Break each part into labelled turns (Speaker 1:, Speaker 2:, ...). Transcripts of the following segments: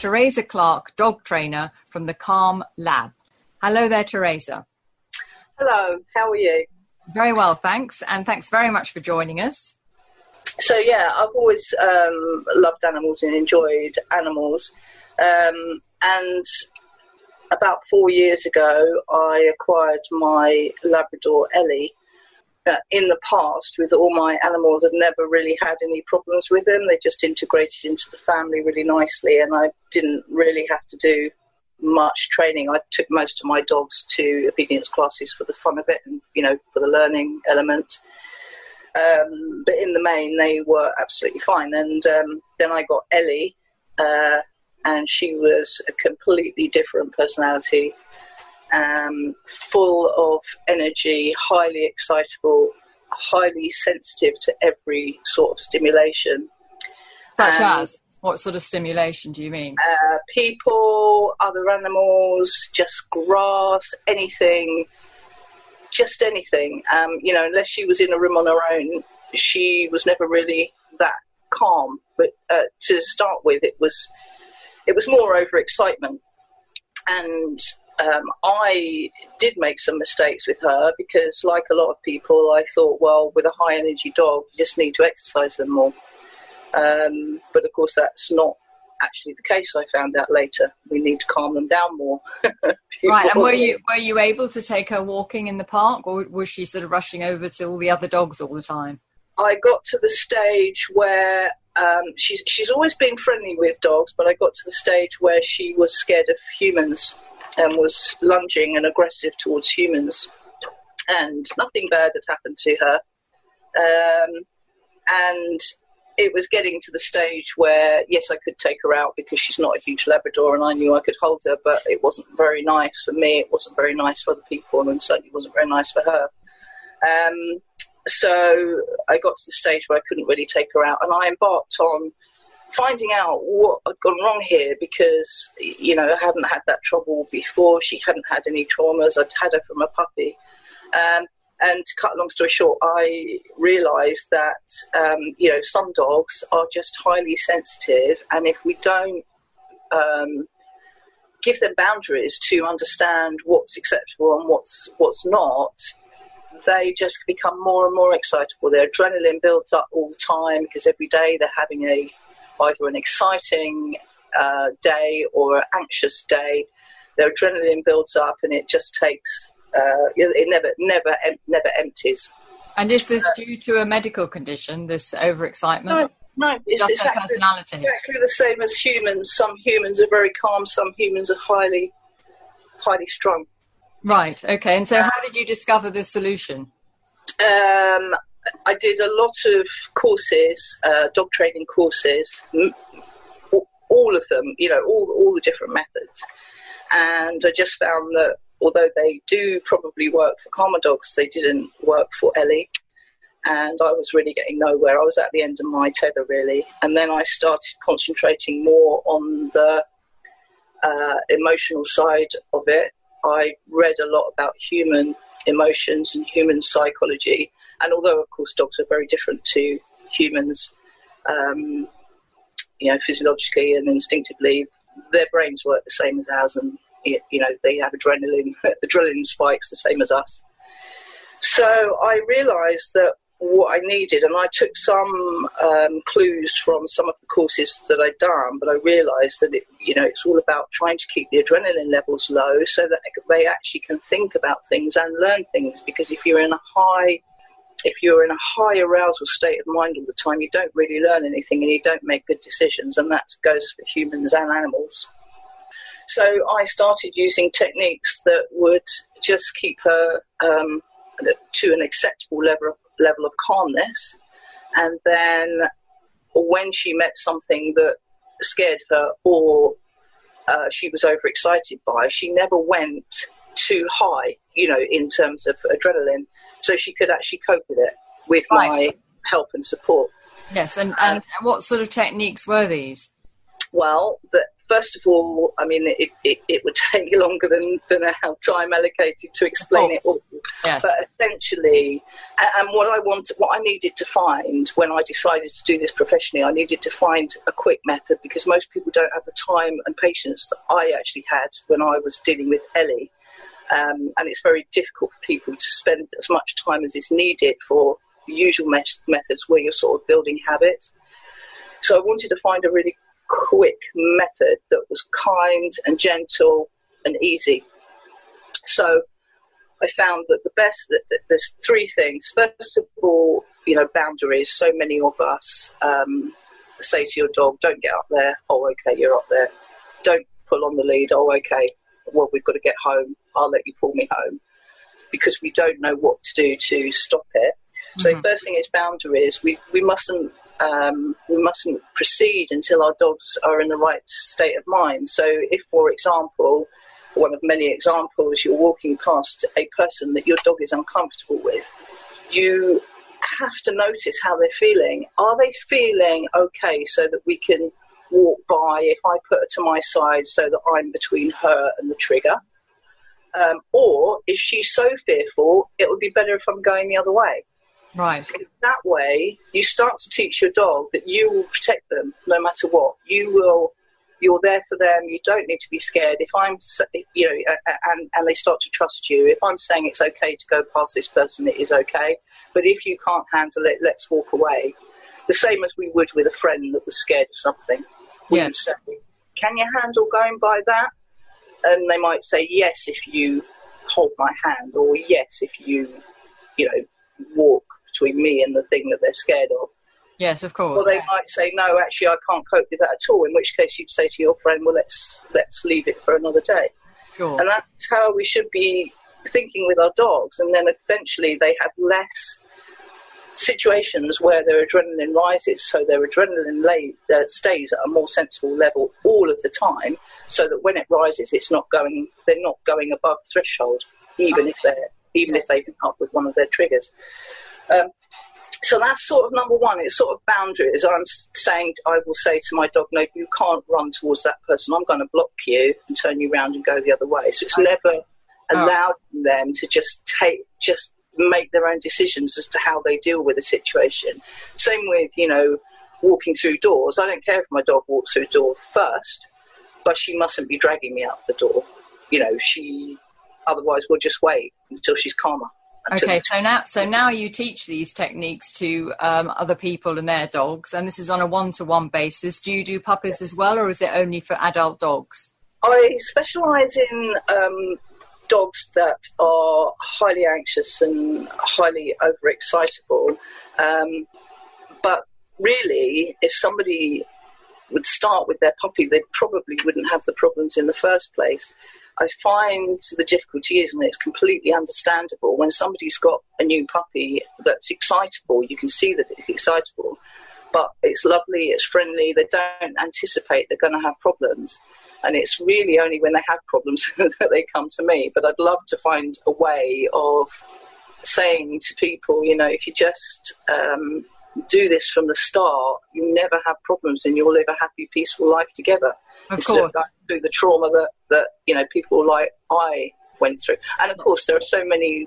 Speaker 1: Teresa Clark, dog trainer from the Calm Lab. Hello there, Teresa.
Speaker 2: Hello, how are you?
Speaker 1: Very well, thanks, and thanks very much for joining us.
Speaker 2: So, yeah, I've always um, loved animals and enjoyed animals. Um, and about four years ago, I acquired my Labrador Ellie. Uh, in the past, with all my animals, I'd never really had any problems with them. They just integrated into the family really nicely, and I didn't really have to do much training. I took most of my dogs to obedience classes for the fun of it and, you know, for the learning element. Um, but in the main, they were absolutely fine. And um, then I got Ellie, uh, and she was a completely different personality, um, full of energy, highly excitable, highly sensitive to every sort of stimulation.
Speaker 1: Such um, as? What sort of stimulation do you mean?
Speaker 2: Uh, people, other animals, just grass, anything, just anything. Um, you know, unless she was in a room on her own, she was never really that calm. But uh, to start with, it was it was more over excitement. And um, I did make some mistakes with her because, like a lot of people, I thought, well, with a high energy dog, you just need to exercise them more. Um, but of course, that's not actually the case. I found out later. We need to calm them down more.
Speaker 1: right. And were you were you able to take her walking in the park, or was she sort of rushing over to all the other dogs all the time?
Speaker 2: I got to the stage where um, she's she's always been friendly with dogs, but I got to the stage where she was scared of humans was lunging and aggressive towards humans, and nothing bad had happened to her. Um, and it was getting to the stage where yes, I could take her out because she's not a huge Labrador, and I knew I could hold her, but it wasn't very nice for me. It wasn't very nice for other people, and certainly wasn't very nice for her. Um, so I got to the stage where I couldn't really take her out, and I embarked on finding out what had gone wrong here because you know I hadn't had that trouble before. She hadn't had any traumas. I'd had her from a puppy. Um, and to cut a long story short, I realised that um, you know some dogs are just highly sensitive, and if we don't um, give them boundaries to understand what's acceptable and what's what's not, they just become more and more excitable. Their adrenaline builds up all the time because every day they're having a either an exciting uh, day or an anxious day. Their adrenaline builds up, and it just takes uh, it never never never empties.
Speaker 1: And is this due to a medical condition? This overexcitement?
Speaker 2: No, no, it's exactly, exactly the same as humans. Some humans are very calm. Some humans are highly highly strung.
Speaker 1: Right. Okay. And so, how did you discover the solution?
Speaker 2: Um, I did a lot of courses, uh, dog training courses, all of them. You know, all all the different methods, and I just found that although they do probably work for calmer dogs, they didn't work for Ellie. And I was really getting nowhere. I was at the end of my tether, really. And then I started concentrating more on the uh, emotional side of it I read a lot about human emotions and human psychology. And although, of course, dogs are very different to humans, um, you know, physiologically and instinctively, their brains work the same as ours, and you know, they have adrenaline, adrenaline spikes the same as us. So I realised that what I needed, and I took some um, clues from some of the courses that I'd done, but I realised that it, you know it's all about trying to keep the adrenaline levels low so that they actually can think about things and learn things. Because if you're in a high if you're in a high arousal state of mind all the time, you don't really learn anything and you don't make good decisions, and that goes for humans and animals. So I started using techniques that would just keep her um, to an acceptable level level of calmness. And then when she met something that scared her or uh, she was overexcited by, she never went too high, you know, in terms of adrenaline. So she could actually cope with it with right. my help and support.
Speaker 1: Yes, and, uh, and what sort of techniques were these?
Speaker 2: Well, the first of all, I mean, it, it, it would take longer than, than our time allocated to explain it all.
Speaker 1: Yes.
Speaker 2: But essentially, and what I want, what I needed to find when I decided to do this professionally, I needed to find a quick method because most people don't have the time and patience that I actually had when I was dealing with Ellie. Um, and it's very difficult for people to spend as much time as is needed for the usual me- methods where you're sort of building habits. So I wanted to find a really quick method that was kind and gentle and easy. So I found that the best that, that there's three things. First of all, you know, boundaries. So many of us um, say to your dog, "Don't get up there." Oh, okay, you're up there. Don't pull on the lead. Oh, okay. Well, we've got to get home. I'll let you pull me home because we don't know what to do to stop it. So
Speaker 1: Mhm.
Speaker 2: first thing is boundaries. We we mustn't um, we mustn't proceed until our dogs are in the right state of mind. So if, for example, one of many examples, you're walking past a person that your dog is uncomfortable with, you have to notice how they're feeling. Are they feeling okay so that we can walk by if I put her to my side so that I'm between her and the trigger? Um, or is she so fearful, it would be better if I'm going the other way?
Speaker 1: Right.
Speaker 2: that way you start to teach your dog that you will protect them no matter what you will you're there for them you don't need to be scared if i'm you know and, and they start to trust you if i'm saying it's okay to go past this person it is okay but if you can't handle it let's walk away the same as we would with a friend that was scared of something we
Speaker 1: Yes.
Speaker 2: say can you handle going by that and they might say yes if you hold my hand or yes if you you know walk between me and the thing that they're scared of.
Speaker 1: Yes, of course.
Speaker 2: Or they might say, no, actually, I can't cope with that at all. In which case, you'd say to your friend, well, let's let's leave it for another day.
Speaker 1: Sure.
Speaker 2: And that's how we should be thinking with our dogs. And then eventually, they have less situations where their adrenaline rises, so their adrenaline lay, uh, stays at a more sensible level all of the time, so that when it rises, it's not going. They're not going above threshold, even if they're even if they come up with one of their triggers. Um, so that's sort of number one. It's sort of boundaries. I'm saying I will say to my dog, no, you can't run towards that person. I'm going to block you and turn you around and go the other way. So it's never allowed them to just take just make their own decisions as to how they deal with a situation. Same with you know walking through doors. I don't care if my dog walks through a door first, but she mustn't be dragging me out the door. You know, she otherwise we'll just wait until she's calmer. until-
Speaker 1: Okay, so now so now you teach these techniques to um, other people and their dogs, and this is on a one-to-one basis. Do you do puppies as well, or is it only for adult dogs?
Speaker 2: I specialise in um, dogs that are highly anxious and highly overexcitable. Um, but really, if somebody would start with their puppy, they probably wouldn't have the problems in the first place. I find the difficulty is, and it's completely understandable, when somebody's got a new puppy that's excitable, you can see that it's excitable, but it's lovely, it's friendly, they don't anticipate they're going to have problems. And it's really only when they have problems that they come to me. But I'd love to find a way of saying to people, you know, if you just um, do this from the start, you never have problems and you'll live a happy, peaceful life together.
Speaker 1: Of
Speaker 2: Instead
Speaker 1: course.
Speaker 2: of going through the trauma that, that, you know, people like I went through. And of course, there are so many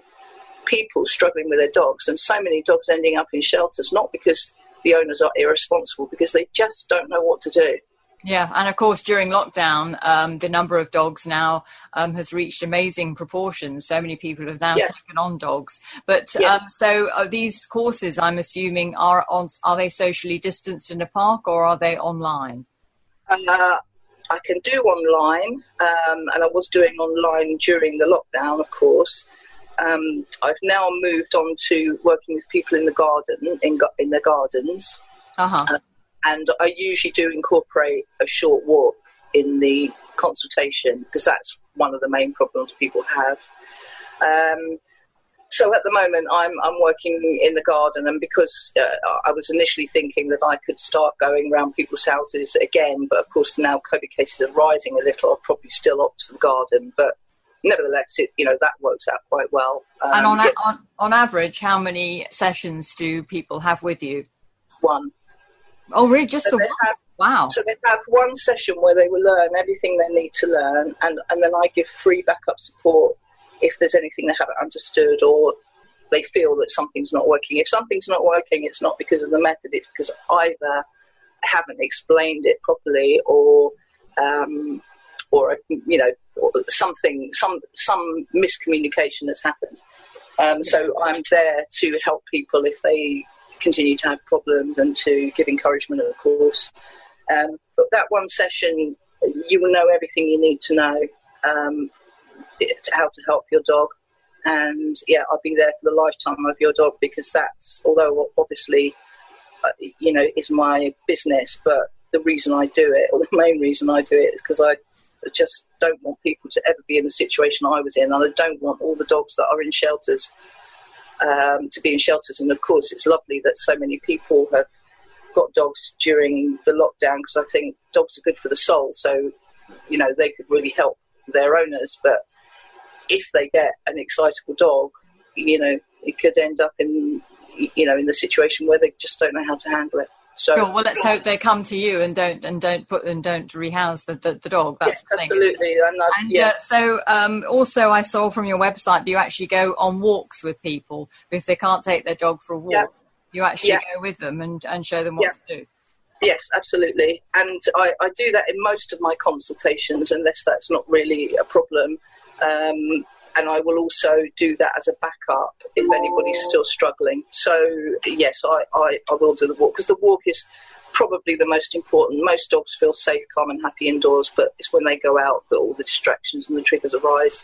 Speaker 2: people struggling with their dogs and so many dogs ending up in shelters, not because the owners are irresponsible, because they just don't know what to do.
Speaker 1: Yeah, and of course during lockdown, um, the number of dogs now um, has reached amazing proportions. So many people have now
Speaker 2: Yeah.
Speaker 1: taken on dogs. But
Speaker 2: Yeah.
Speaker 1: um, so are these courses, I'm assuming, are on are they socially distanced in a park or are they online?
Speaker 2: Uh, I can do online, um, and I was doing online during the lockdown, of course. Um, I've now moved on to working with people in the garden, in, in their gardens,
Speaker 1: Uh huh.
Speaker 2: And I usually do incorporate a short walk in the consultation because that's one of the main problems people have. Um, so at the moment, I'm I'm working in the garden, and because uh, I was initially thinking that I could start going around people's houses again, but of course now COVID cases are rising a little. I'll probably still opt for the garden, but nevertheless, it you know that works out quite well. Um,
Speaker 1: and on,
Speaker 2: yeah,
Speaker 1: a- on on average, how many sessions do people have with you?
Speaker 2: one.
Speaker 1: Oh, really? Just
Speaker 2: So
Speaker 1: the one?
Speaker 2: have
Speaker 1: Wow.
Speaker 2: So they have one session where they will learn everything they need to learn, and, and then I give free backup support if there's anything they haven't understood or they feel that something's not working. If something's not working, it's not because of the method, it's because either I haven't explained it properly or um, or you know something some some miscommunication has happened. Um, so I'm there to help people if they continue to have problems and to give encouragement, of course. Um, but that one session, you will know everything you need to know um, how to help your dog. And yeah, I'll be there for the lifetime of your dog because that's, although obviously, uh, you know, is my business, but the reason I do it, or the main reason I do it, is because I just don't want people to ever be in the situation I was in, and I don't want all the dogs that are in shelters um, to be in shelters. And of course, it's lovely that so many people have got dogs during the lockdown because I think dogs are good for the soul. So, you know, they could really help their owners. But if they get an excitable dog, you know, it could end up in, you know, in the situation where they just don't know how to handle it. So,
Speaker 1: sure. Well, let's hope they come to you and don't and don't put and don't rehouse the, the, the dog. That's
Speaker 2: yeah, absolutely. And,
Speaker 1: and
Speaker 2: yeah.
Speaker 1: uh, so, um, also, I saw from your website that you actually go on walks with people if they can't take their dog for a walk.
Speaker 2: Yeah.
Speaker 1: You actually
Speaker 2: Yeah.
Speaker 1: go with them and, and show them what to do.
Speaker 2: Yes, absolutely. And I, I do that in most of my consultations, unless that's not really a problem. Um, and I will also do that as a backup if anybody's still struggling. So, yes, I, I, I will do the walk because the walk is probably the most important. Most dogs feel safe, calm, and happy indoors, but it's when they go out that all the distractions and the triggers arise.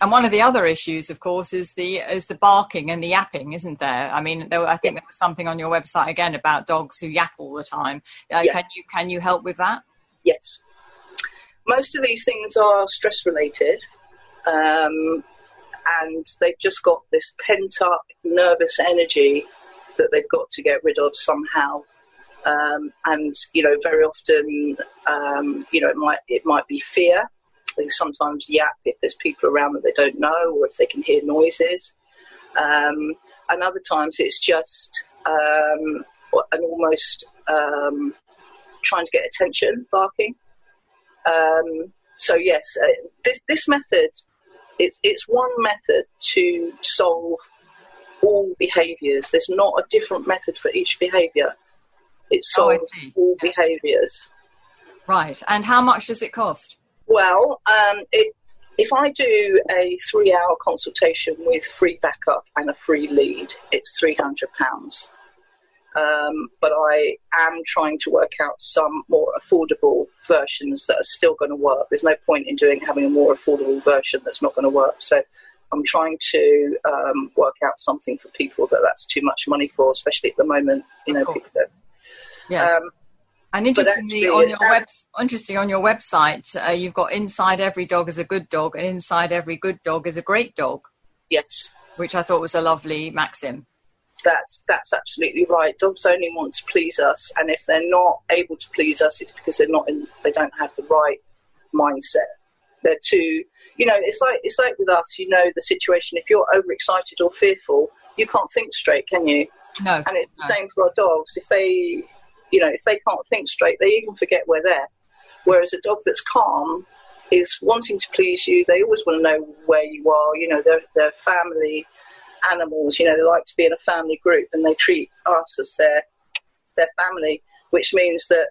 Speaker 1: And one of the other issues, of course, is the is the barking and the yapping, isn't there? I mean, there, I think there was something on your website again about dogs who yap all the time. Uh,
Speaker 2: Yeah.
Speaker 1: Can you can you help with that?
Speaker 2: Yes. Most of these things are stress related, um, and they've just got this pent up nervous energy that they've got to get rid of somehow. Um, and you know, very often, um, you know, it might it might be fear. They sometimes yap if there's people around that they don't know, or if they can hear noises. Um, and other times, it's just um, an almost um, trying to get attention, barking. Um, so yes, uh, this this method it's it's one method to solve all behaviours. There's not a different method for each behaviour. It
Speaker 1: Oh,
Speaker 2: solves
Speaker 1: see.
Speaker 2: all
Speaker 1: Yes.
Speaker 2: behaviours.
Speaker 1: Right. And how much does it cost?
Speaker 2: Well, um, it, if I do a three-hour consultation with free backup and a free lead, it's three hundred pounds. Um, but I am trying to work out some more affordable versions that are still going to work. There's no point in doing having a more affordable version that's not going to work. So I'm trying to um, work out something for people that that's too much money for, especially at the moment. You know, people that,
Speaker 1: Yes.
Speaker 2: um,
Speaker 1: and interestingly, on your web, interesting on your website, uh, you've got inside every dog is a good dog, and inside every good dog is a great dog,
Speaker 2: yes,
Speaker 1: which I thought was a lovely maxim.
Speaker 2: That's that's absolutely right. Dogs only want to please us, and if they're not able to please us, it's because they're not in, they don't have the right mindset. They're too, you know, it's like it's like with us. You know, the situation. If you're overexcited or fearful, you can't think straight, can you?
Speaker 1: No.
Speaker 2: And it's the
Speaker 1: No.
Speaker 2: same for our dogs. If they, you know, if they can't think straight, they even forget where they're. Whereas a dog that's calm is wanting to please you. They always want to know where you are. You know, they're they're family animals. You know, they like to be in a family group, and they treat us as their their family, which means that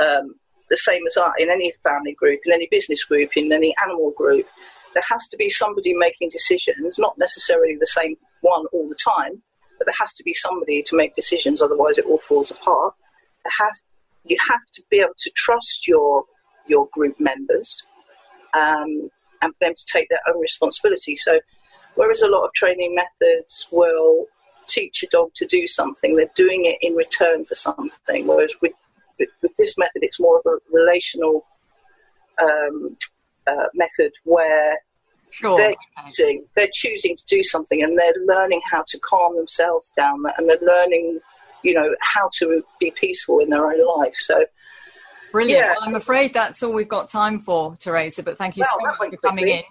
Speaker 2: um, the same as I, in any family group, in any business group, in any animal group, there has to be somebody making decisions, not necessarily the same one all the time, but there has to be somebody to make decisions, otherwise it all falls apart. Has, you have to be able to trust your your group members um, and for them to take their own responsibility. So, whereas a lot of training methods will teach a dog to do something, they're doing it in return for something. Whereas with with, with this method, it's more of a relational um, uh, method where
Speaker 1: Sure.
Speaker 2: they're choosing, they're choosing to do something, and they're learning how to calm themselves down, and they're learning, you know, how to be peaceful in their own life. So,
Speaker 1: Brilliant.
Speaker 2: Yeah.
Speaker 1: Well, I'm afraid that's all we've got time for, Teresa, but thank you
Speaker 2: Well,
Speaker 1: so much for coming in.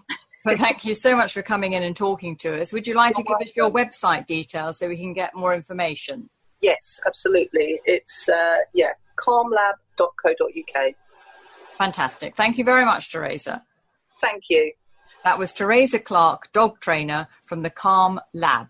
Speaker 1: But thank you so much for coming in and talking to us. Would you like You're to welcome.
Speaker 2: give
Speaker 1: us your website details so we can get more information?
Speaker 2: Yes, absolutely. It's uh, yeah, calmlab.co.uk.
Speaker 1: Fantastic. Thank you very much, Teresa.
Speaker 2: Thank you.
Speaker 1: That was Teresa Clark, dog trainer from the Calm Lab.